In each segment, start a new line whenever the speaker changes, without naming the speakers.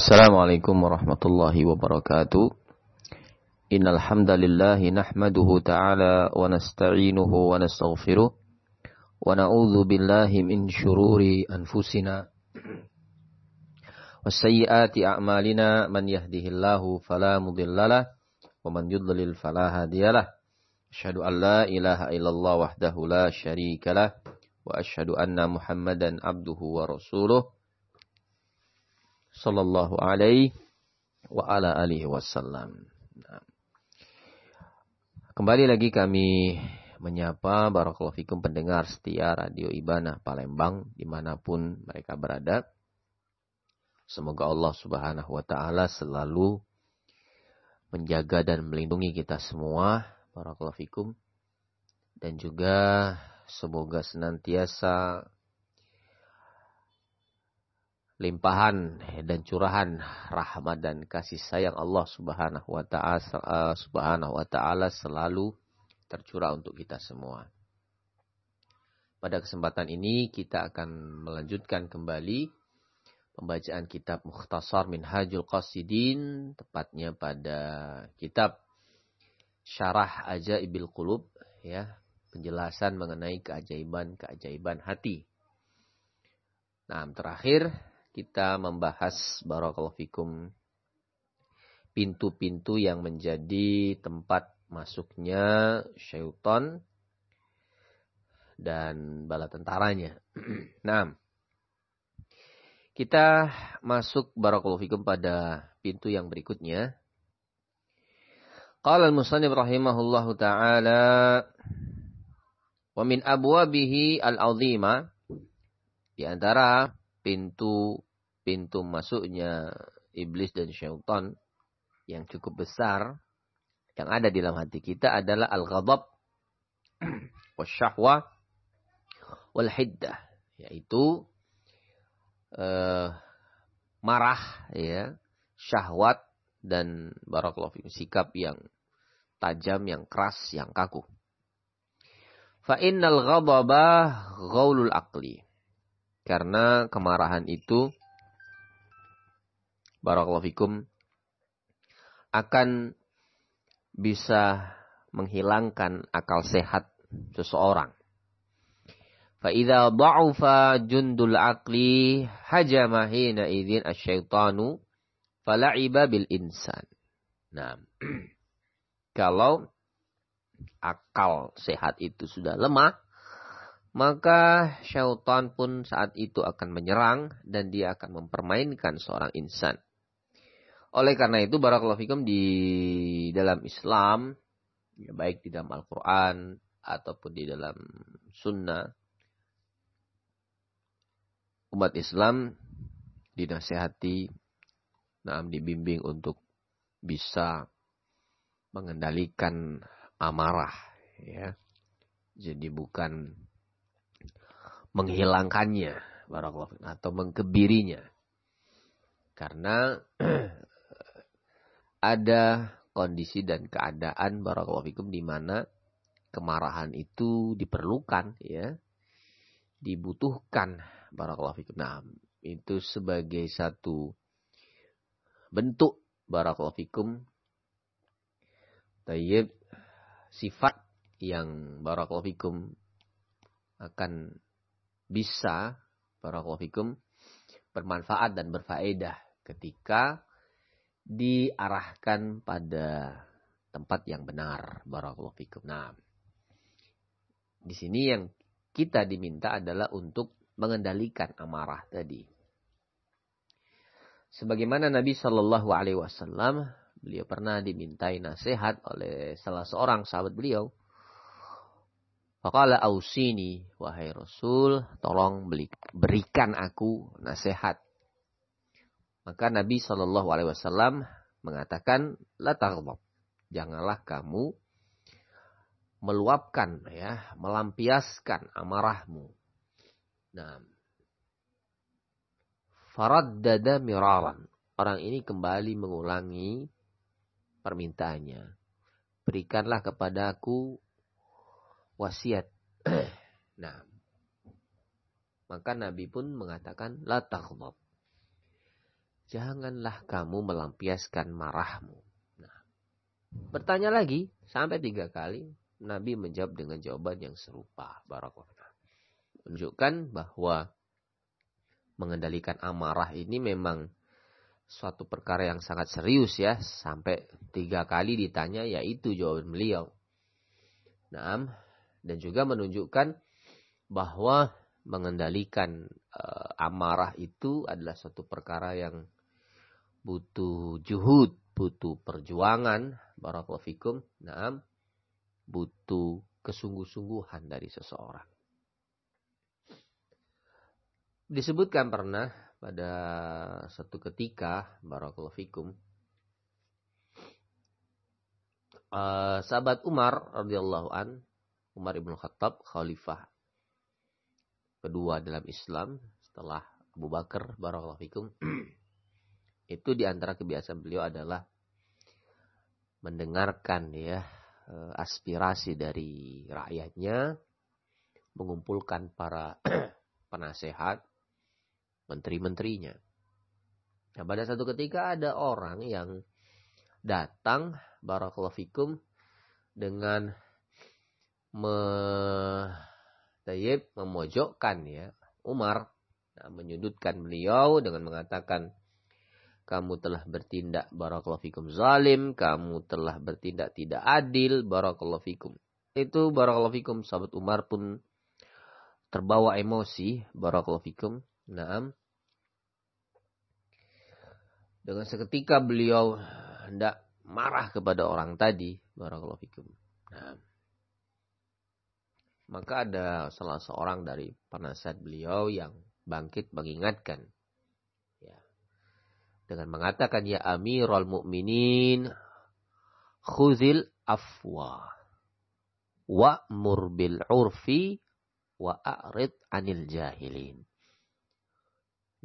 Assalamualaikum warahmatullahi wabarakatuh. Innal hamdalillah nahmaduhu ta'ala wa nasta'inuhu wa nastaghfiruh wa na'udzu billahi min shururi anfusina wa sayyiati a'malina man yahdihillahu fala mudhillalah wa man yudlil fala hadiyalah. Asyhadu an la ilaha illallah wahdahu la syarikalah wa asyhadu anna Muhammadan abduhu wa rasuluh sallallahu alaihi wa ala alihi wasallam. Nah. Kembali lagi kami menyapa barakallahu fikum pendengar setia Radio Ibana Palembang di mana pun mereka berada. Semoga Allah subhanahu wa ta'ala selalu menjaga dan melindungi kita semua. Barakallahu fikum. Dan juga semoga senantiasa limpahan dan curahan rahmat dan kasih sayang Allah Subhanahu wa taala eh, Subhanahu wa taala selalu tercurah untuk kita semua. Pada kesempatan ini kita akan melanjutkan kembali pembacaan kitab Mukhtasar Minhajul Qasidin tepatnya pada kitab Syarah Ajaibil Qulub ya, penjelasan mengenai keajaiban-keajaiban hati. Nah, terakhir kita membahas barakallahu fikum pintu-pintu yang menjadi tempat masuknya syaitan dan bala tentaranya. nah, kita masuk barakallahu fikum pada pintu yang berikutnya. Qala al-musannif rahimahullahu taala wa min abwabihi al-azima di antara pintu pintu masuknya iblis dan syaitan yang cukup besar yang ada di dalam hati kita adalah al-ghadab wasyahwa wal hiddah yaitu uh, marah ya syahwat dan barakallahu sikap yang tajam yang keras yang kaku. Fa innal ghadaba ghaulul aqli karena kemarahan itu barakallahu fikum akan bisa menghilangkan akal sehat seseorang. Fa'idha da'ufa jundul aqli hajama hina idhin asyaitanu fala'iba bil insan. Nah, kalau akal sehat itu sudah lemah, maka syaitan pun saat itu akan menyerang dan dia akan mempermainkan seorang insan. Oleh karena itu barakallahu fikum di dalam Islam ya baik di dalam Al-Qur'an ataupun di dalam sunnah umat Islam dinasehati nah dibimbing untuk bisa mengendalikan amarah ya. Jadi bukan menghilangkannya barakallahu atau mengkebirinya. Karena ada kondisi dan keadaan barakallahu fikum di mana kemarahan itu diperlukan ya. Dibutuhkan barakallahu fikum. Nah, itu sebagai satu bentuk barakallahu fikum sifat yang barakallahu fikum akan bisa barakallahu bermanfaat dan berfaedah ketika diarahkan pada tempat yang benar barakallahu fikum. Nah, di sini yang kita diminta adalah untuk mengendalikan amarah tadi. Sebagaimana Nabi Shallallahu Alaihi Wasallam, beliau pernah dimintai nasihat oleh salah seorang sahabat beliau Faqala ausini wahai Rasul, tolong berikan aku nasihat. Maka Nabi Shallallahu alaihi wasallam mengatakan la. Janganlah kamu meluapkan ya, melampiaskan amarahmu. Nah, faraddada miraran. Orang ini kembali mengulangi permintaannya. Berikanlah kepadaku wasiat. nah, maka Nabi pun mengatakan la taghdab.
janganlah kamu melampiaskan marahmu. Nah, bertanya lagi sampai tiga kali, Nabi menjawab dengan jawaban yang serupa. Barakallah. Menunjukkan bahwa mengendalikan amarah ini memang suatu perkara yang sangat serius ya. Sampai tiga kali ditanya yaitu jawaban beliau. Nah, dan juga menunjukkan bahwa mengendalikan uh, amarah itu adalah suatu perkara yang butuh juhud, butuh perjuangan, barakallahu fikum. Naam, butuh kesungguh-sungguhan dari seseorang. Disebutkan pernah pada satu ketika, barakallahu fikum, uh, sahabat Umar radhiyallahu an, Umar ibn Khattab, khalifah kedua dalam Islam setelah Abu Bakar, barakallahu fikum. itu di antara kebiasaan beliau adalah mendengarkan ya eh, aspirasi dari rakyatnya, mengumpulkan para penasehat, menteri-menterinya. Nah, pada satu ketika ada orang yang datang barakallahu fikum dengan me memojokkan ya Umar nah, menyudutkan beliau dengan mengatakan kamu telah bertindak barakallahu fikum zalim, kamu telah bertindak tidak adil barakallahu fikum. Itu barakallahu fikum sahabat Umar pun terbawa emosi barakallahu fikum. Naam. Dengan seketika beliau hendak marah kepada orang tadi barakallahu fikum. Naam. Maka ada salah seorang dari penasihat beliau yang bangkit mengingatkan. Ya. Dengan mengatakan, Ya Amirul Mukminin, khuzil afwa. Wa'mur bil urfi wa a'rid anil jahilin.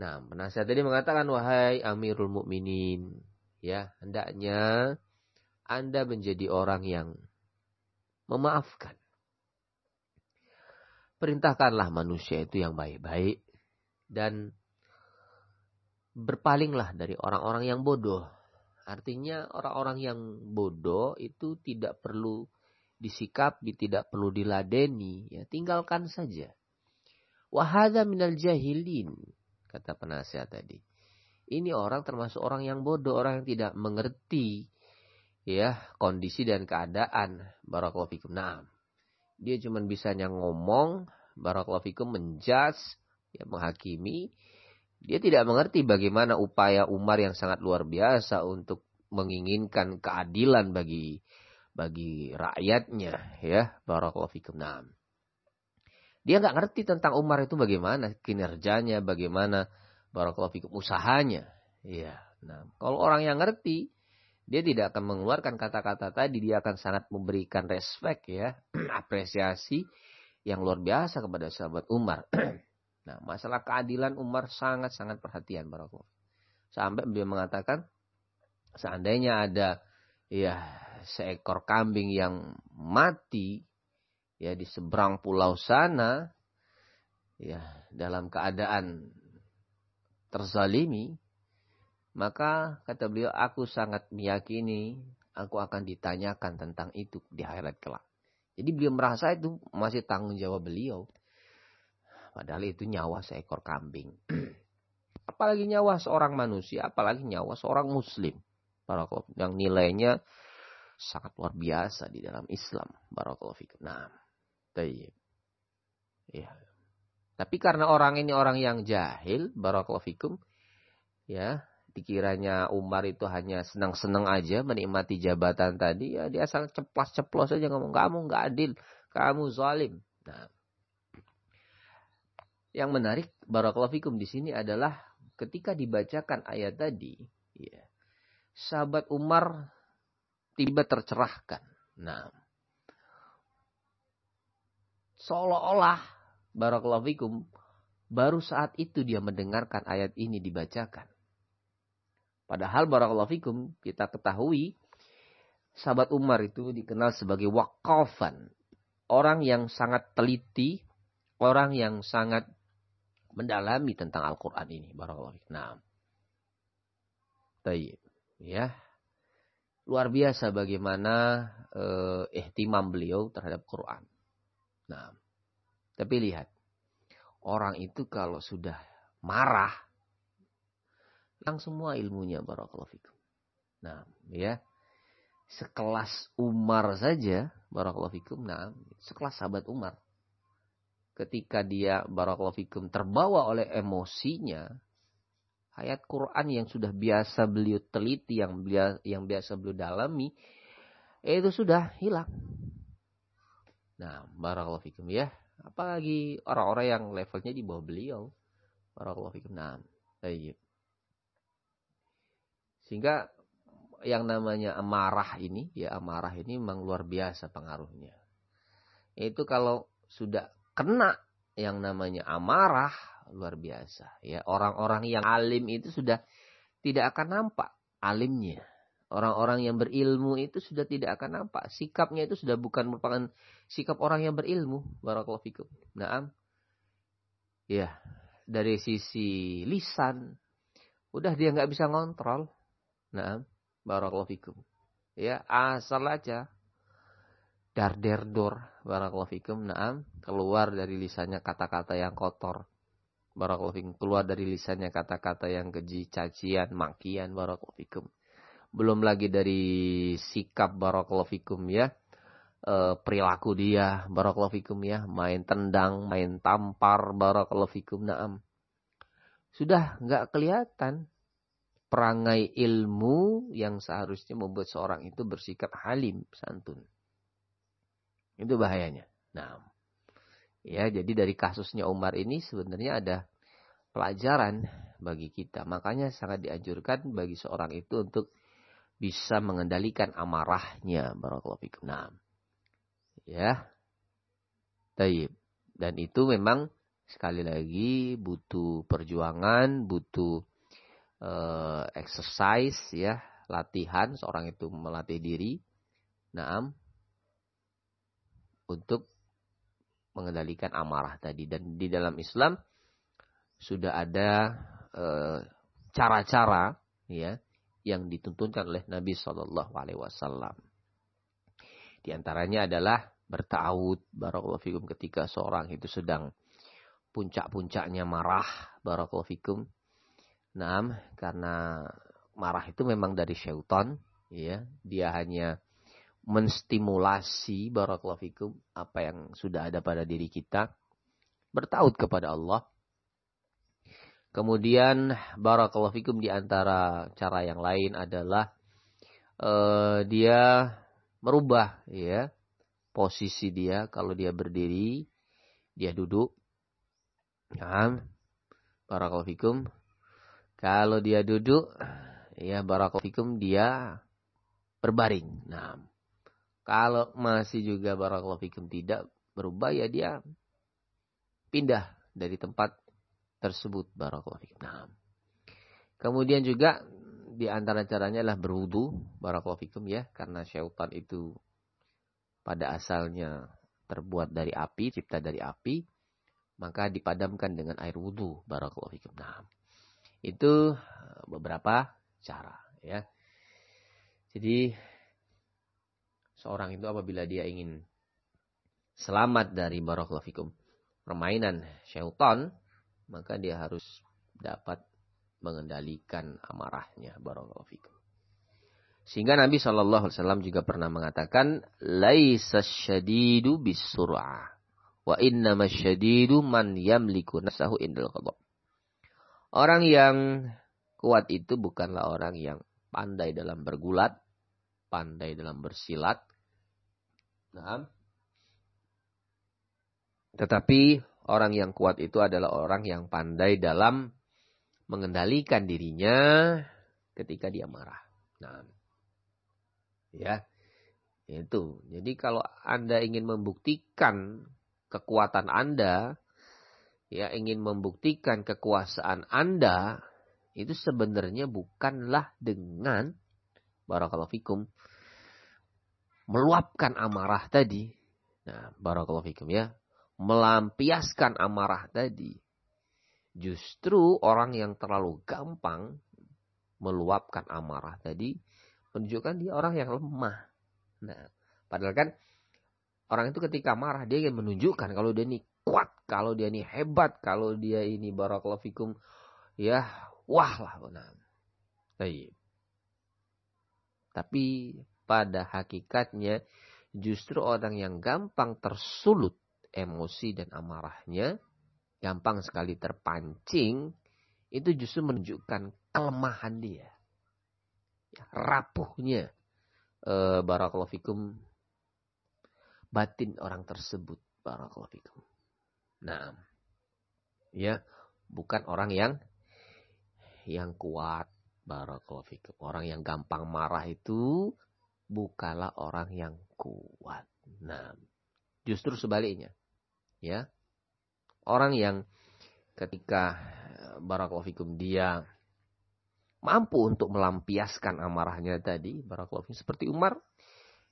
Nah, penasihat tadi mengatakan, Wahai Amirul Mukminin, ya, hendaknya Anda menjadi orang yang memaafkan perintahkanlah manusia itu yang baik-baik dan berpalinglah dari orang-orang yang bodoh. Artinya orang-orang yang bodoh itu tidak perlu disikapi, tidak perlu diladeni, ya tinggalkan saja. Wahada minal jahilin, kata penasihat tadi. Ini orang termasuk orang yang bodoh, orang yang tidak mengerti ya kondisi dan keadaan. Barakallahu fikum. Nah, dia cuma bisanya ngomong, barakallahu menjas, ya menghakimi. Dia tidak mengerti bagaimana upaya Umar yang sangat luar biasa untuk menginginkan keadilan bagi bagi rakyatnya, ya barakallahu. Nah, dia nggak ngerti tentang Umar itu bagaimana kinerjanya, bagaimana barakallahu usahanya. Ya, nah kalau orang yang ngerti, dia tidak akan mengeluarkan kata-kata tadi, dia akan sangat memberikan respect ya, apresiasi yang luar biasa kepada sahabat Umar. nah, masalah keadilan Umar sangat-sangat perhatian barakallahu. Sampai beliau mengatakan seandainya ada ya seekor kambing yang mati ya di seberang pulau sana ya dalam keadaan terzalimi maka kata beliau, aku sangat meyakini aku akan ditanyakan tentang itu di akhirat kelak. Jadi beliau merasa itu masih tanggung jawab beliau. Padahal itu nyawa seekor kambing. apalagi nyawa seorang manusia, apalagi nyawa seorang muslim. Barakallahu yang nilainya sangat luar biasa di dalam Islam. Barakallahu fikum. Nah. Ya. Tapi karena orang ini orang yang jahil, barakallahu fikum, ya, dikiranya Umar itu hanya senang-senang aja menikmati jabatan tadi, ya dia asal ceplas-ceplos aja ngomong kamu nggak adil, kamu zalim. Nah, yang menarik barakallahu fikum di sini adalah ketika dibacakan ayat tadi, ya, sahabat Umar tiba tercerahkan. Nah, seolah-olah barakallahu fikum baru saat itu dia mendengarkan ayat ini dibacakan. Padahal barakallahu fikum kita ketahui sahabat Umar itu dikenal sebagai wakafan. Orang yang sangat teliti, orang yang sangat mendalami tentang Al-Quran ini. Barakallahu fikum. Nah, Tayyib. Ya. Luar biasa bagaimana eh, ihtimam beliau terhadap Quran. Nah, tapi lihat. Orang itu kalau sudah marah, hilang semua ilmunya barakallahu fikum. Nah, ya. Sekelas Umar saja, barakallahu fikum. Nah, sekelas sahabat Umar. Ketika dia barakallahu fikum terbawa oleh emosinya, ayat Quran yang sudah biasa beliau teliti, yang beliau, yang biasa beliau dalami, itu sudah hilang. Nah, barakallahu fikum ya. Apalagi orang-orang yang levelnya di bawah beliau. Barakallahu fikum. Nah, baik. Sehingga yang namanya amarah ini, ya amarah ini memang luar biasa pengaruhnya. Itu kalau sudah kena yang namanya amarah, luar biasa. Ya, orang-orang yang alim itu sudah tidak akan nampak alimnya. Orang-orang yang berilmu itu sudah tidak akan nampak. Sikapnya itu sudah bukan merupakan sikap orang yang berilmu. Barakallahu fikum. Naam. Ya, dari sisi lisan udah dia nggak bisa ngontrol. Nah, barakallahu fikum. Ya, asal aja dar der dor barakallahu fikum. Naam, keluar dari lisannya kata-kata yang kotor. Barakallahu fikum. Keluar dari lisannya kata-kata yang keji, cacian, makian barakallahu fikum. Belum lagi dari sikap barakallahu fikum ya. E, perilaku dia barakallahu fikum ya, main tendang, main tampar barakallahu fikum. Naam. Sudah nggak kelihatan perangai ilmu yang seharusnya membuat seorang itu bersikap halim, santun. Itu bahayanya. Nah, ya jadi dari kasusnya Umar ini sebenarnya ada pelajaran bagi kita. Makanya sangat dianjurkan bagi seorang itu untuk bisa mengendalikan amarahnya. Barakallahu fikum. Nah, ya. Taib. Dan itu memang sekali lagi butuh perjuangan, butuh uh, exercise ya, latihan seorang itu melatih diri. Naam untuk mengendalikan amarah tadi dan di dalam Islam sudah ada eh, cara-cara uh, ya yang dituntunkan oleh Nabi Shallallahu Alaihi Wasallam. Di antaranya adalah bertaut barakallahu fikum ketika seorang itu sedang puncak-puncaknya marah barakallahu fikum Nah, karena marah itu memang dari syaitan, ya. Dia hanya menstimulasi barakallahu apa yang sudah ada pada diri kita bertaut kepada Allah. Kemudian barakallahu fikum di antara cara yang lain adalah uh, dia merubah ya posisi dia kalau dia berdiri dia duduk. Nah, barakallahu kalau dia duduk, ya barakallahu dia berbaring. Nah, kalau masih juga barakallahu tidak berubah ya dia pindah dari tempat tersebut barakallahu. Nah, kemudian juga di antara caranya adalah berwudu barakallahu ya karena syaitan itu pada asalnya terbuat dari api, cipta dari api, maka dipadamkan dengan air wudu barakallahu fikum. Nah, itu eh, beberapa cara ya. Jadi seorang itu apabila dia ingin selamat dari barakallahu permainan syaitan, maka dia harus dapat mengendalikan amarahnya barakallahu. Sehingga Nabi Wasallam juga pernah mengatakan, "Laisa syadidu bisur'ah, wa inna masyadidu man yamliku nasahu indal qadha." Orang yang kuat itu bukanlah orang yang pandai dalam bergulat, pandai dalam bersilat. Nah, tetapi orang yang kuat itu adalah orang yang pandai dalam mengendalikan dirinya ketika dia marah. Nah, ya, itu. Jadi kalau Anda ingin membuktikan kekuatan Anda, ya ingin membuktikan kekuasaan Anda itu sebenarnya bukanlah dengan barakallahu fikum meluapkan amarah tadi. Nah, barakallahu fikum ya, melampiaskan amarah tadi. Justru orang yang terlalu gampang meluapkan amarah tadi menunjukkan dia orang yang lemah. Nah, padahal kan orang itu ketika marah dia ingin menunjukkan kalau dia ini kuat, kalau dia ini hebat, kalau dia ini barakallahu ya wah lah benar. Tapi pada hakikatnya justru orang yang gampang tersulut emosi dan amarahnya, gampang sekali terpancing, itu justru menunjukkan kelemahan dia. Ya, rapuhnya. E. Batin orang tersebut. Barakallahu. Nah. Ya. Bukan orang yang yang kuat. Fikum. Orang yang gampang marah itu bukanlah orang yang kuat. Nah, justru sebaliknya. Ya. Orang yang ketika fikum dia mampu untuk melampiaskan amarahnya tadi fikum seperti Umar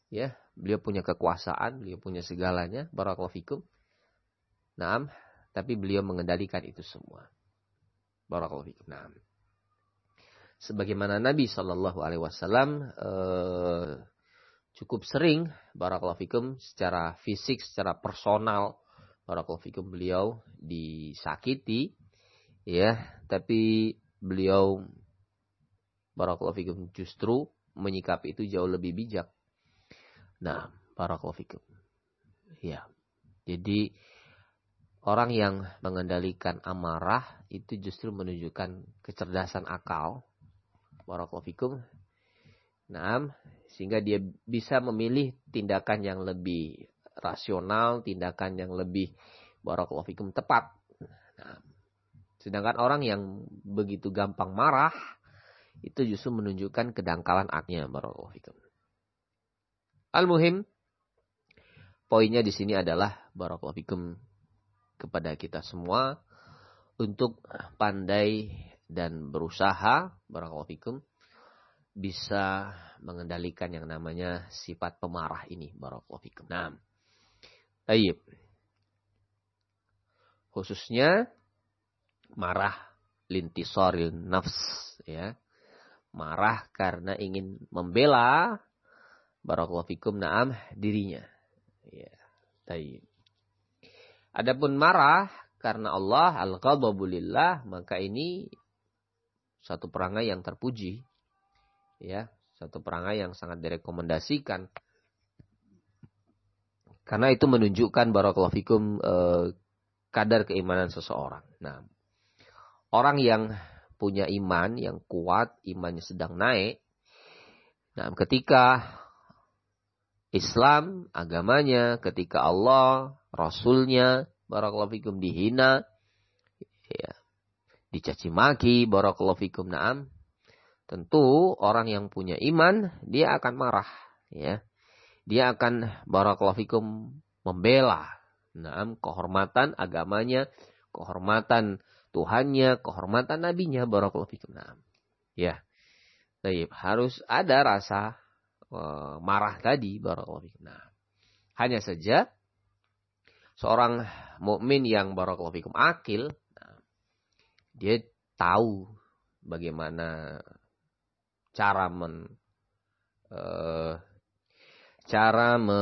ya beliau punya kekuasaan beliau punya segalanya barakallahu Naam tapi beliau mengendalikan itu semua. Barakallahu fikum. Naam. Sebagaimana Nabi Shallallahu alaihi wasallam eh, cukup sering barakallahu fikum secara fisik secara personal barakallahu fikum beliau disakiti ya. Tapi beliau barakallahu fikum justru menyikapi itu jauh lebih bijak. Nah barakallahu fikum. Ya. Jadi orang yang mengendalikan amarah itu justru menunjukkan kecerdasan akal. Barakallahu fikum. Nah sehingga dia bisa memilih tindakan yang lebih rasional tindakan yang lebih barakallahu fikum tepat. Nah, Sedangkan orang yang begitu gampang marah itu justru menunjukkan kedangkalan aknya barakallahu fikum. Al-muhim poinnya di sini adalah barakallahu fikum kepada kita semua untuk pandai dan berusaha barakallahu fikum bisa mengendalikan yang namanya sifat pemarah ini barakallahu fikum. Nah, Tayyib. Khususnya marah lintisoril nafs ya marah karena ingin membela barakallahu fikum naam dirinya ya tayyib adapun marah karena Allah al-ghadabu maka ini satu perangai yang terpuji ya satu perangai yang sangat direkomendasikan karena itu menunjukkan barakallahu fikum eh, kadar keimanan seseorang. Nah, orang yang punya iman yang kuat, imannya sedang naik. Nah, ketika Islam, agamanya, ketika Allah, Rasulnya, barakallahu fikum dihina, ya, dicaci maki, barakallahu fikum na'am. Tentu orang yang punya iman, dia akan marah. ya Dia akan barakallahu fikum membela. Naam, kehormatan agamanya, kehormatan Tuhannya, kehormatan nabinya, barakallahu fikum. Nah, ya. Baik, harus ada rasa uh, marah tadi, barakallahu fikum. Nah, hanya saja seorang mukmin yang barakallahu fikum akil, nah, dia tahu bagaimana cara men uh, cara me,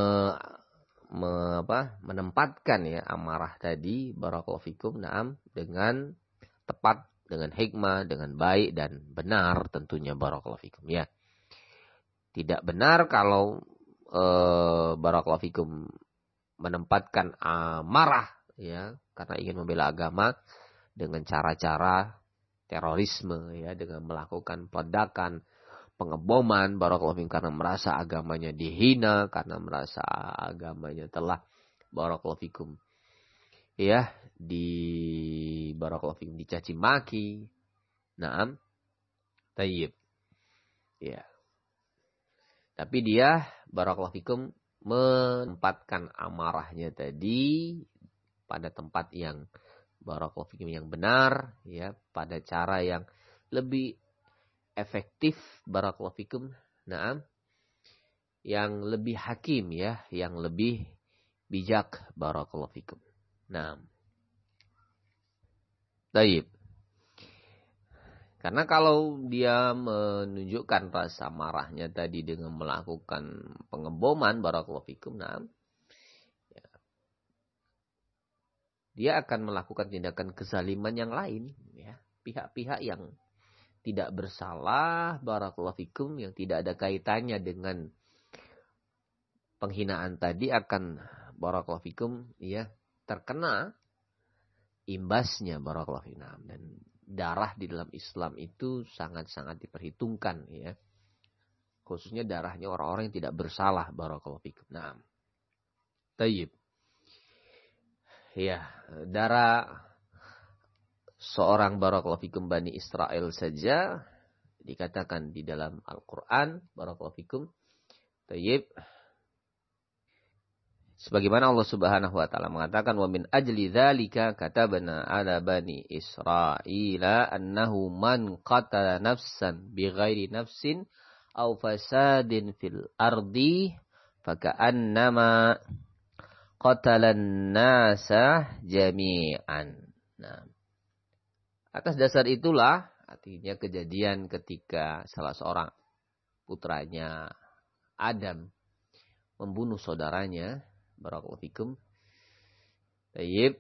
me, apa, menempatkan ya amarah tadi barakallahu fikum naam dengan tepat, dengan hikmah, dengan baik dan benar tentunya barakallahu fikum ya. Tidak benar kalau e, barakallahu fikum menempatkan amarah ya karena ingin membela agama dengan cara-cara terorisme ya dengan melakukan peledakan pengeboman barakallahu fikum karena merasa agamanya dihina karena merasa agamanya telah barakallahu fikum ya di barakallahu fikum dicaci maki. Naam. Tayyib. Ya. Tapi dia barakallahu fikum menempatkan amarahnya tadi pada tempat yang barakallahu fikum yang benar ya, pada cara yang lebih efektif barakallahu fikum. Naam. Yang lebih hakim ya, yang lebih bijak barakallahu fikum. Nah. Baik. Karena kalau dia menunjukkan rasa marahnya tadi dengan melakukan pengeboman barakallahu fikum, nah, ya, dia akan melakukan tindakan kezaliman yang lain, ya. Pihak-pihak yang tidak bersalah barakallahu fikum yang tidak ada kaitannya dengan penghinaan tadi akan barakallahu fikum ya terkena imbasnya barakallahu fikum. Dan darah di dalam Islam itu sangat-sangat diperhitungkan ya. Khususnya darahnya orang-orang yang tidak bersalah barakallahu fikum. Nah. Tayyib. Ya, darah seorang barakallahu fikum Bani Israel saja dikatakan di dalam Al-Qur'an barakallahu fikum. Tayyib Sebagaimana Allah Subhanahu wa taala mengatakan wa min ajli dzalika katabna ala bani Israila annahu man qatala nafsan bighairi nafsin aw fasadin fil ardi faka'annama qatalan nasa jami'an. Nah, atas dasar itulah artinya kejadian ketika salah seorang putranya Adam membunuh saudaranya Barakallahu fikum. Tayyib.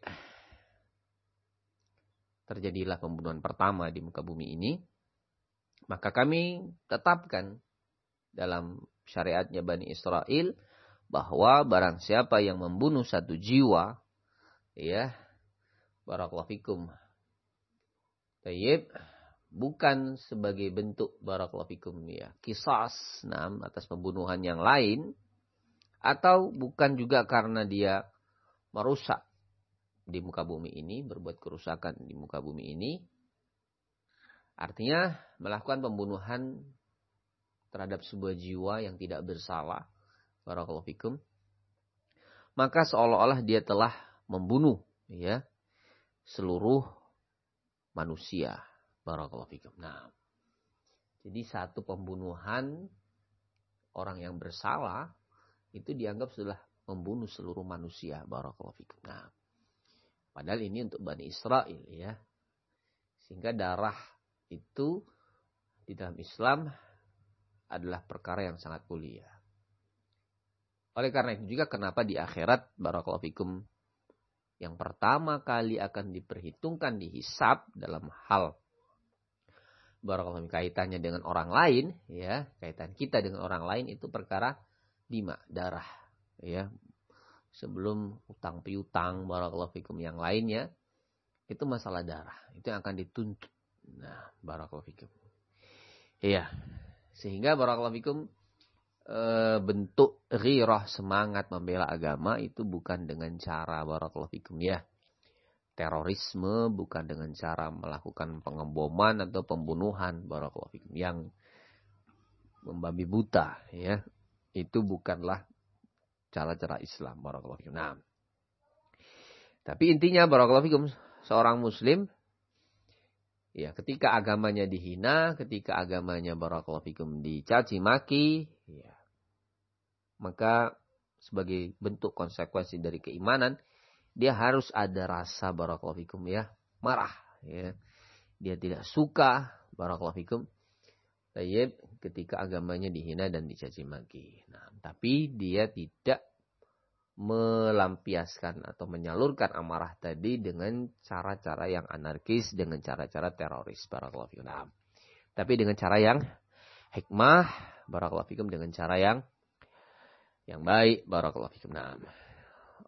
Terjadilah pembunuhan pertama di muka bumi ini. Maka kami tetapkan dalam syariatnya Bani Israel bahwa barang siapa yang membunuh satu jiwa ya barakallahu fikum tayyib bukan sebagai bentuk barakallahu fikum ya kisas nam atas pembunuhan yang lain atau bukan juga karena dia merusak di muka bumi ini, berbuat kerusakan di muka bumi ini. Artinya melakukan pembunuhan terhadap sebuah jiwa yang tidak bersalah. Barakallahu fikum. Maka seolah-olah dia telah membunuh ya seluruh manusia. Barakallahu fikum. Nah, jadi satu pembunuhan orang yang bersalah itu dianggap sudah membunuh seluruh manusia. Barakallahu fikum. Nah, padahal ini untuk Bani Israel ya. Sehingga darah itu di dalam Islam adalah perkara yang sangat mulia. Oleh karena itu juga kenapa di akhirat barakallahu fikum yang pertama kali akan diperhitungkan dihisap dalam hal barakallahu kaitannya dengan orang lain ya, kaitan kita dengan orang lain itu perkara lima darah ya. Sebelum utang piutang barakallahu fikum yang lainnya itu masalah darah. Itu yang akan dituntut. Nah barakallahu fikum. Iya. Sehingga barakallahu fikum e, bentuk ghirah semangat membela agama itu bukan dengan cara barakallahu fikum ya. Terorisme bukan dengan cara melakukan pengeboman atau pembunuhan barakallahu fikum yang membabi buta ya itu bukanlah cara-cara Islam. Barakallahu. Nah. Tapi intinya barakallahu seorang muslim ya ketika agamanya dihina, ketika agamanya barakallahu dicaci maki, ya. Maka sebagai bentuk konsekuensi dari keimanan dia harus ada rasa barakallahu ya, marah ya. Dia tidak suka barakallahu fikum ketika agamanya dihina dan dicaci maki. Nah, tapi dia tidak melampiaskan atau menyalurkan amarah tadi dengan cara-cara yang anarkis, dengan cara-cara teroris. Barakallahu. Nah, tapi dengan cara yang hikmah, barakallahu fikum dengan cara yang yang baik, barakallahu fikum. Nah,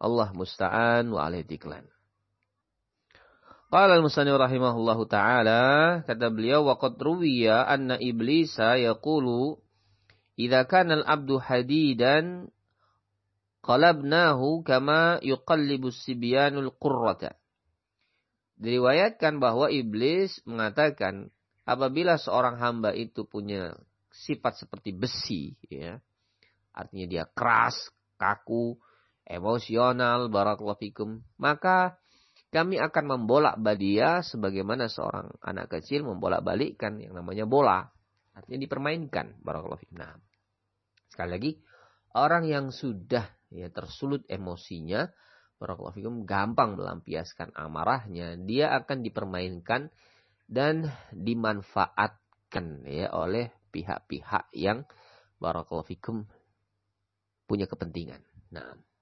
Allah musta'an wa alaihi Qala al-musannif rahimahullahu taala kata beliau wa qad ruwiya anna iblisa yaqulu idza kana al-abdu hadidan qalabnahu kama yuqallibu sibyanul qurrata. Diriwayatkan bahwa iblis mengatakan apabila seorang hamba itu punya sifat seperti besi ya. Artinya dia keras, kaku, emosional, barakallahu fikum, maka kami akan membolak badia sebagaimana seorang anak kecil membolak balikkan yang namanya bola. Artinya dipermainkan. Barakallahu Nah, sekali lagi, orang yang sudah ya tersulut emosinya, barakallahu gampang melampiaskan amarahnya, dia akan dipermainkan dan dimanfaatkan ya oleh pihak-pihak yang barakallahu fikum punya kepentingan. Nah.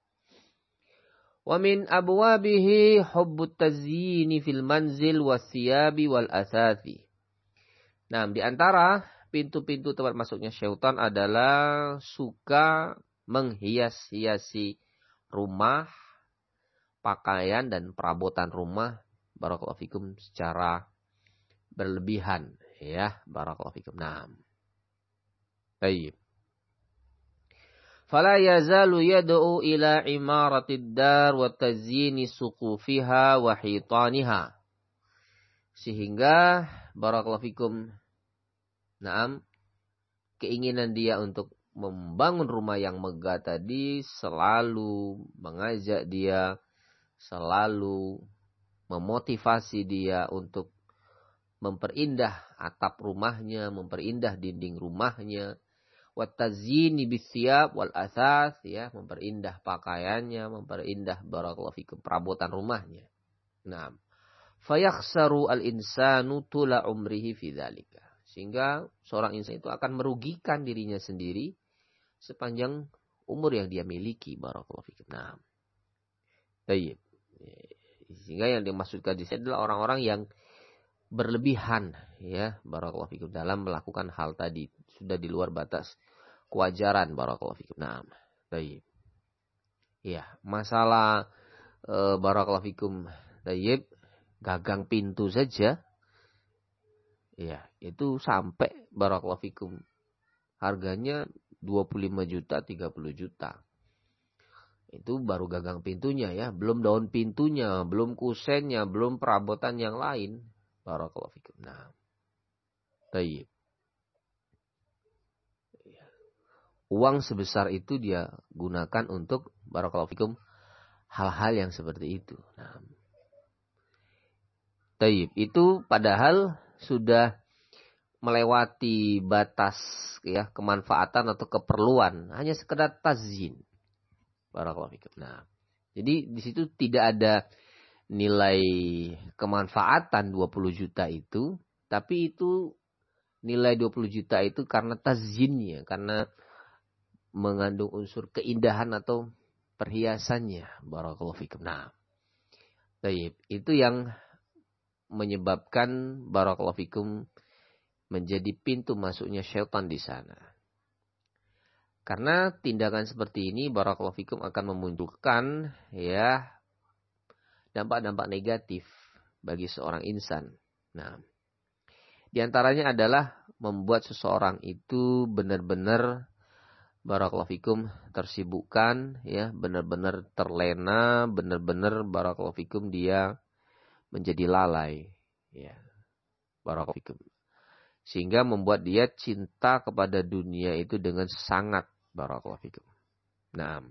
Wa min abwabihi hubbut tazyini fil manzil wasiyabi wal asathi. Nah, di antara pintu-pintu tempat masuknya syaitan adalah suka menghias-hiasi rumah, pakaian dan perabotan rumah barakallahu fikum secara berlebihan ya barakallahu fikum. Nah. Baik. Fala yazalu yad'u ila imaratid dar wa wa hitaniha. Sehingga barakallahu fikum Naam keinginan dia untuk membangun rumah yang megah tadi selalu mengajak dia selalu memotivasi dia untuk memperindah atap rumahnya, memperindah dinding rumahnya, watazini bisyab wal asas ya, memperindah pakaiannya, memperindah barakallahu fikum perabotan rumahnya. Nah, fayakhsaru al-insanu tula umrihi fi dzalika. Sehingga seorang insan itu akan merugikan dirinya sendiri sepanjang umur yang dia miliki barakallahu fikum. Nah. Baik. Sehingga yang dimaksudkan di sini adalah orang-orang yang berlebihan ya barakallahu fikum dalam melakukan hal tadi sudah di luar batas kewajaran barakallahu fikum. Nah, baik. Ya, masalah e, barakallahu fikum tayyib gagang pintu saja ya itu sampai barakallahu fikum harganya 25 juta 30 juta itu baru gagang pintunya ya, belum daun pintunya, belum kusennya, belum perabotan yang lain. Barakallahu fikum. Nah. Tayyib. Ya. Uang sebesar itu dia gunakan untuk barakallahu fikum hal-hal yang seperti itu. Nah. Tayyib. Itu padahal sudah melewati batas ya kemanfaatan atau keperluan hanya sekedar tazyin Barakallahu fikum. Nah, jadi di situ tidak ada nilai kemanfaatan 20 juta itu, tapi itu nilai 20 juta itu karena tazinnya, karena mengandung unsur keindahan atau perhiasannya. Barakallahu fikum. Nah, baik, itu yang menyebabkan barakallahu fikum menjadi pintu masuknya syaitan di sana. Karena tindakan seperti ini barakallahu fikum akan memunculkan ya dampak-dampak negatif bagi seorang insan. Nah, di antaranya adalah membuat seseorang itu benar-benar barakallahu fikum tersibukkan ya, benar-benar terlena, benar-benar barakallahu fikum dia menjadi lalai ya. Barakallahu fikum. Sehingga membuat dia cinta kepada dunia itu dengan sangat Barakallahu fikum. Nah.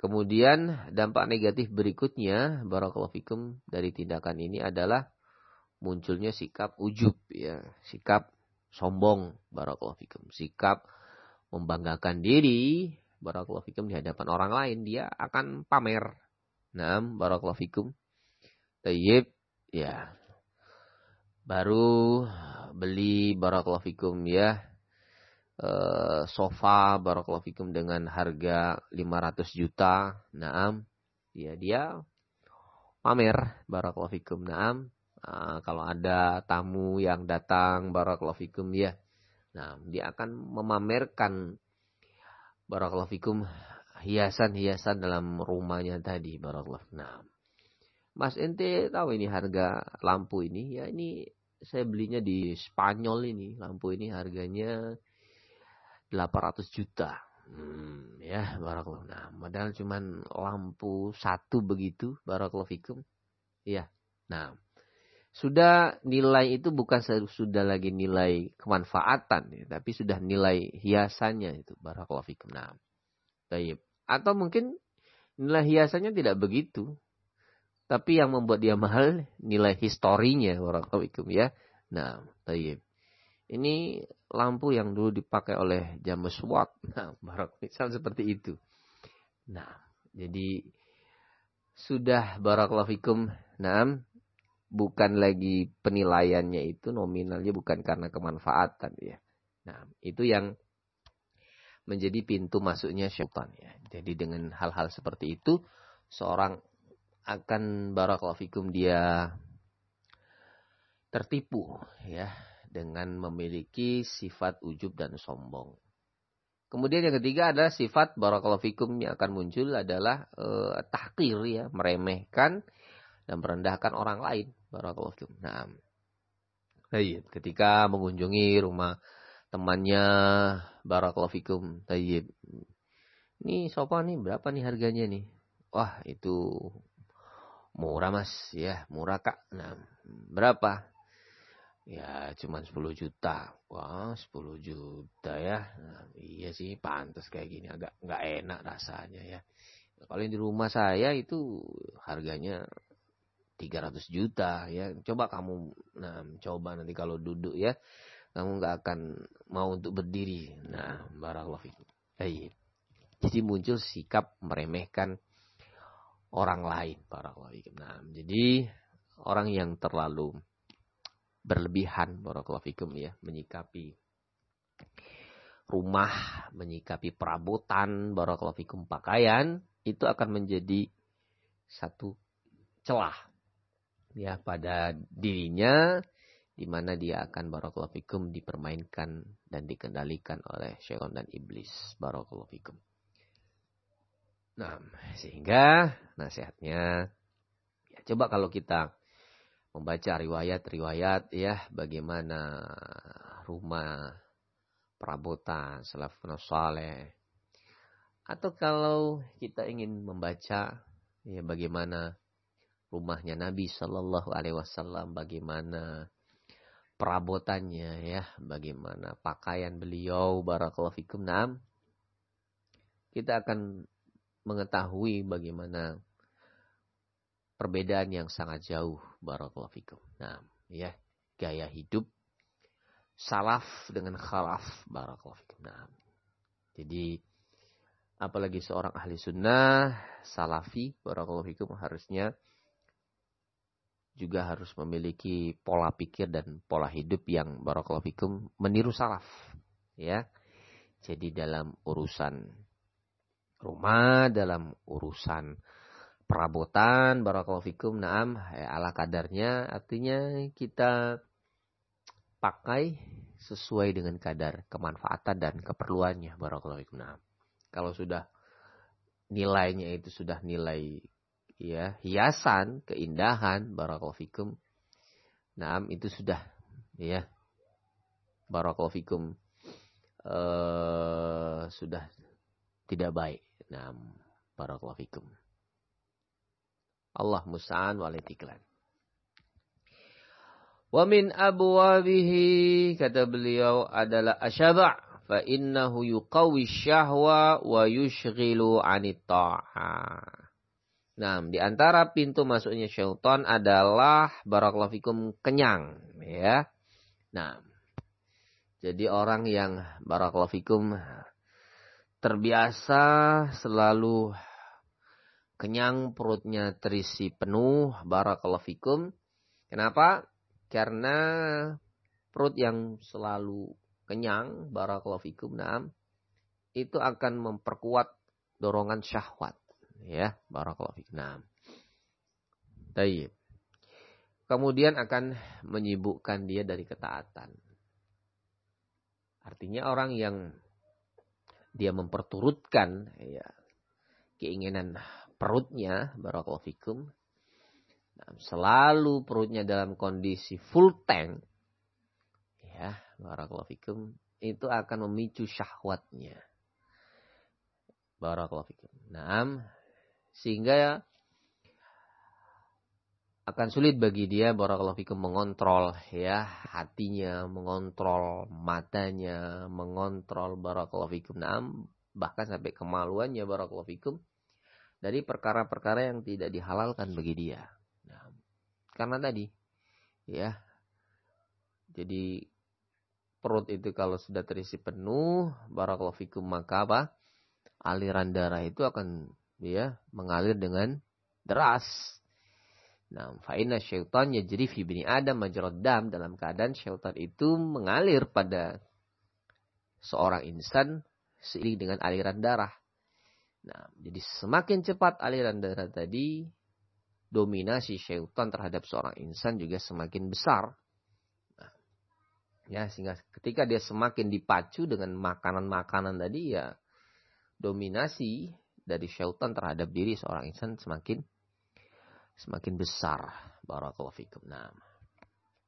Kemudian dampak negatif berikutnya barakallahu fikum dari tindakan ini adalah munculnya sikap ujub ya, sikap sombong barakallahu fikum, sikap membanggakan diri barakallahu fikum di hadapan orang lain dia akan pamer. Nah, barakallahu fikum. Tayyib ya. Baru beli barakallahu fikum ya uh, sofa barakallahu fikum dengan harga 500 juta. Naam. Ya dia pamer barakallahu fikum. Naam. Uh, kalau ada tamu yang datang barakallahu ya. Nah, dia akan memamerkan barakallahu hiasan-hiasan dalam rumahnya tadi barakallahu. Nah, Mas ente tahu ini harga lampu ini? Ya ini saya belinya di Spanyol ini. Lampu ini harganya 800 juta. Hmm, ya, barakallahu. Nah, padahal cuman lampu satu begitu, barakallahu fikum. Ya. Nah, sudah nilai itu bukan sudah lagi nilai kemanfaatan ya, tapi sudah nilai hiasannya itu barakallahu fikum. Nah, baik. Atau mungkin nilai hiasannya tidak begitu. Tapi yang membuat dia mahal nilai historinya barakallahu fikum ya. Nah, baik. Ini lampu yang dulu dipakai oleh James Watt. Nah, barak misal seperti itu. Nah, jadi sudah barakallahu fikum. Nah, bukan lagi penilaiannya itu nominalnya bukan karena kemanfaatan ya. Nah, itu yang menjadi pintu masuknya syaitan ya. Jadi dengan hal-hal seperti itu seorang akan barakallahu dia tertipu ya dengan memiliki sifat ujub dan sombong. Kemudian yang ketiga adalah sifat barakallahu yang akan muncul adalah uh, tahqir ya, meremehkan dan merendahkan orang lain barakallahu fikum. Nah, Tayyib. Ketika mengunjungi rumah temannya barakallahu fikum. Tayyib. Ini sofa nih berapa nih harganya nih? Wah, itu murah Mas ya, murah Kak. Nah, berapa? Ya cuma 10 juta. Wah 10 juta ya. Nah, iya sih pantas kayak gini. Agak nggak enak rasanya ya. Kalau di rumah saya itu harganya 300 juta ya. Coba kamu nah coba nanti kalau duduk ya. Kamu nggak akan mau untuk berdiri. Nah, barakallahu fikum. Iya. Jadi muncul sikap meremehkan orang lain barakallahu fikum. Nah, jadi orang yang terlalu berlebihan barakallahu fikum ya menyikapi rumah, menyikapi perabotan barakallahu fikum pakaian itu akan menjadi satu celah ya pada dirinya di mana dia akan barakallahu fikum dipermainkan dan dikendalikan oleh syaitan dan iblis barakallahu fikum. Nah, sehingga nasihatnya ya coba kalau kita membaca riwayat-riwayat ya bagaimana rumah perabotan salafun saleh atau kalau kita ingin membaca ya bagaimana rumahnya Nabi Shallallahu Alaihi Wasallam bagaimana perabotannya ya bagaimana pakaian beliau barakallahu fikum nam kita akan mengetahui bagaimana perbedaan yang sangat jauh barakallahu fikum. Nah, ya, gaya hidup salaf dengan khalaf barakallahu fikum. Nah, jadi apalagi seorang ahli sunnah salafi barakallahu fikum harusnya juga harus memiliki pola pikir dan pola hidup yang barakallahu fikum meniru salaf ya. Jadi dalam urusan rumah, dalam urusan perabotan barakallahu fikum naam ya, ala kadarnya artinya kita pakai sesuai dengan kadar kemanfaatan dan keperluannya barakallahu fikum naam kalau sudah nilainya itu sudah nilai ya hiasan keindahan barakallahu fikum. Itu sudah ya. Barakallahu fikum. Uh, sudah tidak baik. Naam barakallahu fikum. Allah musta'an walitiklan. Wa min abwabihi kata beliau adalah asyaba' fa innahu yuqawi syahwa wa yushghilu 'anit ta'ah. Nah, di antara pintu masuknya syaitan adalah barakallahu fikum kenyang, ya. Nah, jadi orang yang barakallahu fikum terbiasa selalu kenyang, perutnya terisi penuh, barakallahu fikum. Kenapa? Karena perut yang selalu kenyang, barakallahu fikum, nah, itu akan memperkuat dorongan syahwat. Ya, barakallahu fikum. Nah. Tayyib. Kemudian akan menyibukkan dia dari ketaatan. Artinya orang yang dia memperturutkan ya, keinginan perutnya, barakallahu fikum, selalu perutnya dalam kondisi full tank, ya, barakallahu fikum, itu akan memicu syahwatnya. Barakallahu fikum. Nah, sehingga akan sulit bagi dia barakallahu fikum mengontrol ya hatinya, mengontrol matanya, mengontrol barakallahu fikum. Nah, bahkan sampai kemaluannya barakallahu fikum dari perkara-perkara yang tidak dihalalkan bagi dia. Nah, karena tadi, ya, jadi perut itu kalau sudah terisi penuh, barakallahu fikum maka apa? Aliran darah itu akan ya mengalir dengan deras. Nah, fa'inna syaitan yajri fi bini Adam majrad dam dalam keadaan syaitan itu mengalir pada seorang insan seiring dengan aliran darah. Nah, jadi semakin cepat aliran darah tadi, dominasi syaitan terhadap seorang insan juga semakin besar. Nah, ya, sehingga ketika dia semakin dipacu dengan makanan-makanan tadi, ya dominasi dari syaitan terhadap diri seorang insan semakin semakin besar. Barakallahu fikum. Nah,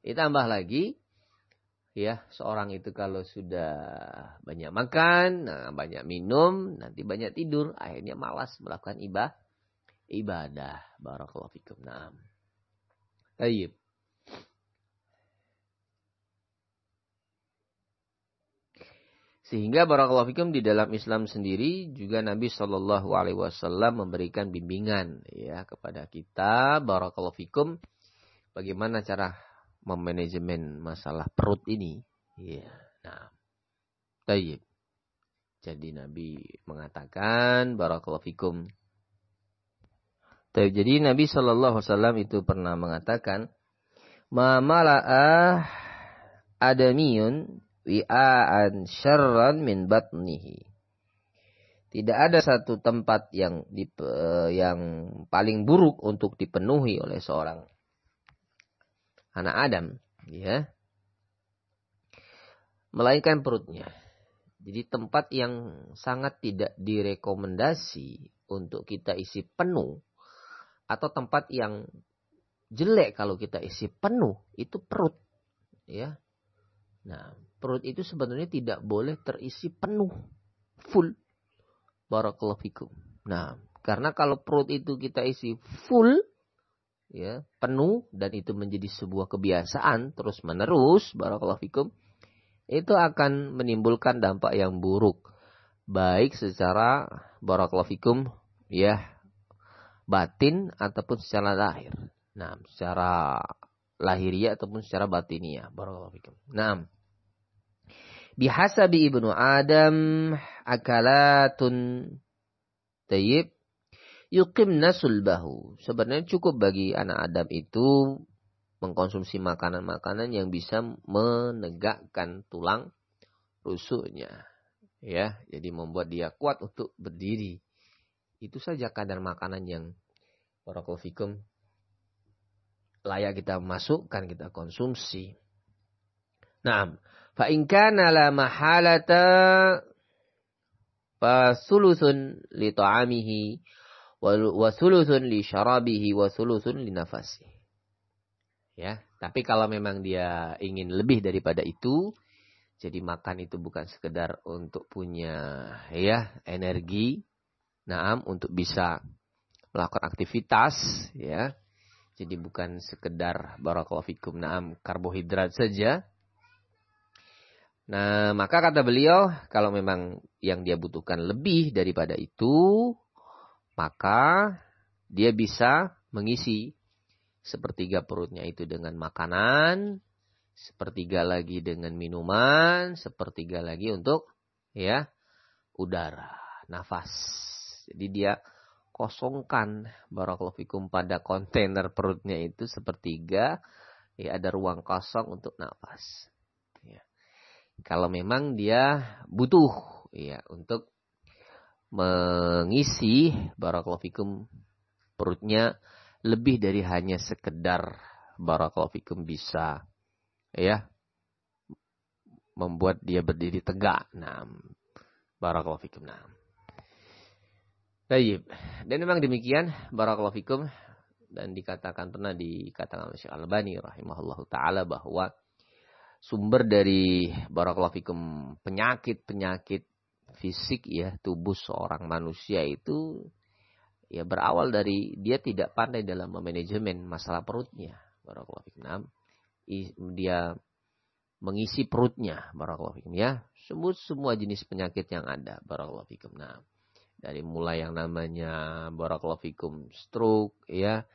ditambah lagi ya seorang itu kalau sudah banyak makan, nah, banyak minum, nanti banyak tidur, akhirnya malas melakukan ibadah. Ibadah. Barakallahu fikum. Nah. Tayyib. Sehingga barakallahu fikum di dalam Islam sendiri juga Nabi Shallallahu alaihi wasallam memberikan bimbingan ya kepada kita barakallahu fikum bagaimana cara memanajemen masalah perut ini. Ya. Nah. Tayyib. Jadi Nabi mengatakan barakallahu fikum. Tayyib. Jadi Nabi Shallallahu alaihi wasallam itu pernah mengatakan ma mala'ah adamiyun wi'aan syarran min batnihi. Tidak ada satu tempat yang di, yang paling buruk untuk dipenuhi oleh seorang anak Adam, ya. Melainkan perutnya. Jadi tempat yang sangat tidak direkomendasi untuk kita isi penuh atau tempat yang jelek kalau kita isi penuh itu perut, ya. Nah, perut itu sebenarnya tidak boleh terisi penuh, full. Barakallahu fikum. Nah, karena kalau perut itu kita isi full, ya penuh dan itu menjadi sebuah kebiasaan terus menerus, barakallahu fikum, itu akan menimbulkan dampak yang buruk, baik secara barakallahu fikum, ya batin ataupun secara lahir. Nah, secara lahiriah ataupun secara batiniah. Barakallahu fikum. Nah, bihasabi ibnu Adam akalatun tayyib yukim nasulbahu. Sebenarnya cukup bagi anak Adam itu mengkonsumsi makanan-makanan yang bisa menegakkan tulang rusuknya. Ya, jadi membuat dia kuat untuk berdiri. Itu saja kadar makanan yang barakallahu layak kita masukkan, kita konsumsi. Nah, Fa in kana la mahalata fa sulusun li ta'amihi wa sulusun li syarabihi wa sulusun li nafasi. Ya, tapi kalau memang dia ingin lebih daripada itu, jadi makan itu bukan sekedar untuk punya ya energi, naam untuk bisa melakukan aktivitas ya. Jadi bukan sekedar barakallahu fikum naam karbohidrat saja, Nah, maka kata beliau, kalau memang yang dia butuhkan lebih daripada itu, maka dia bisa mengisi sepertiga perutnya itu dengan makanan, sepertiga lagi dengan minuman, sepertiga lagi untuk ya udara, nafas. Jadi dia kosongkan barakallahu fikum pada kontainer perutnya itu sepertiga ya ada ruang kosong untuk nafas. Kalau memang dia butuh ya untuk mengisi barakallahu perutnya lebih dari hanya sekedar barakallahu bisa ya membuat dia berdiri tegak. Nah, barakallahu. Nah. Baik. Dan memang demikian barakallahu dan dikatakan pernah dikatakan oleh Syekh Al-Albani rahimahullahu taala bahwa sumber dari barakallahu fikum penyakit-penyakit fisik ya tubuh seorang manusia itu ya berawal dari dia tidak pandai dalam memanajemen masalah perutnya barakallahu fikum. Dia mengisi perutnya barakallahu ya. Semua semua jenis penyakit yang ada barakallahu nah dari mulai yang namanya barakallahu stroke ya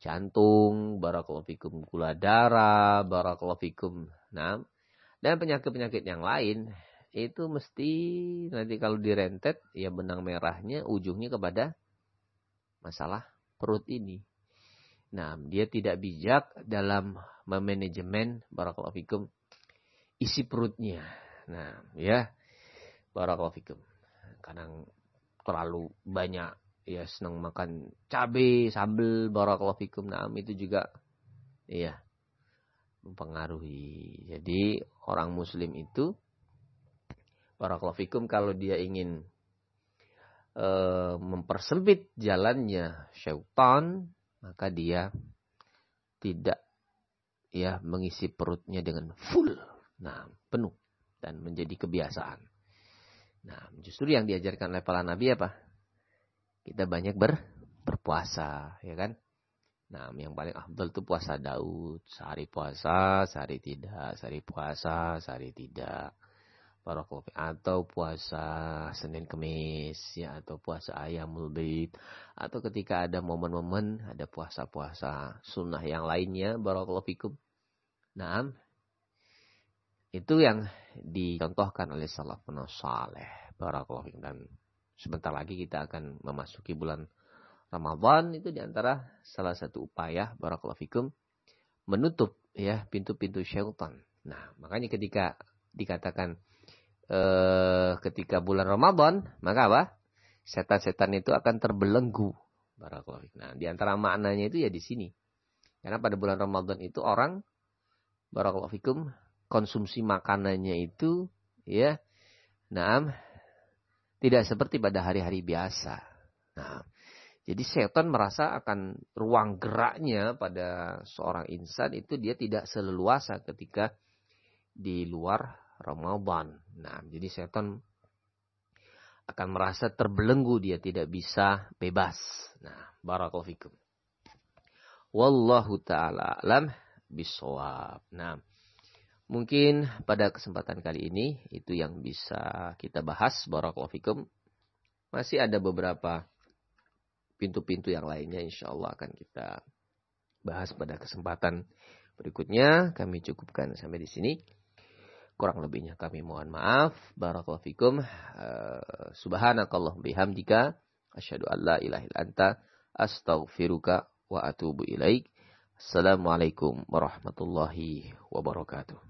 jantung, barakallahu gula darah, barakallahu fikum. Nah, dan penyakit-penyakit yang lain itu mesti nanti kalau direntet ya benang merahnya ujungnya kepada masalah perut ini. Nah, dia tidak bijak dalam memanajemen barakallahu isi perutnya. Nah, ya. Barakallahu. Kadang terlalu banyak ya senang makan cabai, sambal, barakallahu fikum. Nah, itu juga iya mempengaruhi. Jadi orang muslim itu barakallahu fikum kalau dia ingin e, mempersempit jalannya syaitan maka dia tidak ya mengisi perutnya dengan full, nah penuh dan menjadi kebiasaan. Nah, justru yang diajarkan oleh para nabi apa? Kita banyak ber, berpuasa, ya kan? Nah, yang paling afdal itu puasa Daud. Sehari puasa, sehari tidak. Sehari puasa, sehari tidak kopi atau puasa Senin Kemis ya atau puasa Ayamul Bait atau ketika ada momen-momen ada puasa-puasa sunnah yang lainnya barakallahu fikum. Nah, itu yang dicontohkan oleh salafun saleh barakallahu dan sebentar lagi kita akan memasuki bulan Ramadan itu di antara salah satu upaya barakallahu fikum menutup ya pintu-pintu syaitan. Nah, makanya ketika dikatakan eh, ketika bulan Ramadan, maka apa? Setan-setan itu akan terbelenggu. Barakallahu Nah, di antara maknanya itu ya di sini. Karena pada bulan Ramadan itu orang barakallahu fikum konsumsi makanannya itu ya nah tidak seperti pada hari-hari biasa. Nah, jadi setan merasa akan ruang geraknya pada seorang insan itu dia tidak seleluasa ketika di luar Ramadan. Nah, jadi setan akan merasa terbelenggu dia tidak bisa bebas. Nah, barakallahu fikum. Wallahu taala alam bisawab. Nah, mungkin pada kesempatan kali ini itu yang bisa kita bahas barakallahu. Masih ada beberapa pintu-pintu yang lainnya insya Allah akan kita bahas pada kesempatan berikutnya. Kami cukupkan sampai di sini. Kurang lebihnya kami mohon maaf. Barakallahu fikum. Uh, subhanakallah bihamdika. Asyhadu an la ilaha illa anta. Astaghfiruka wa atubu ilaik. Assalamualaikum warahmatullahi wabarakatuh.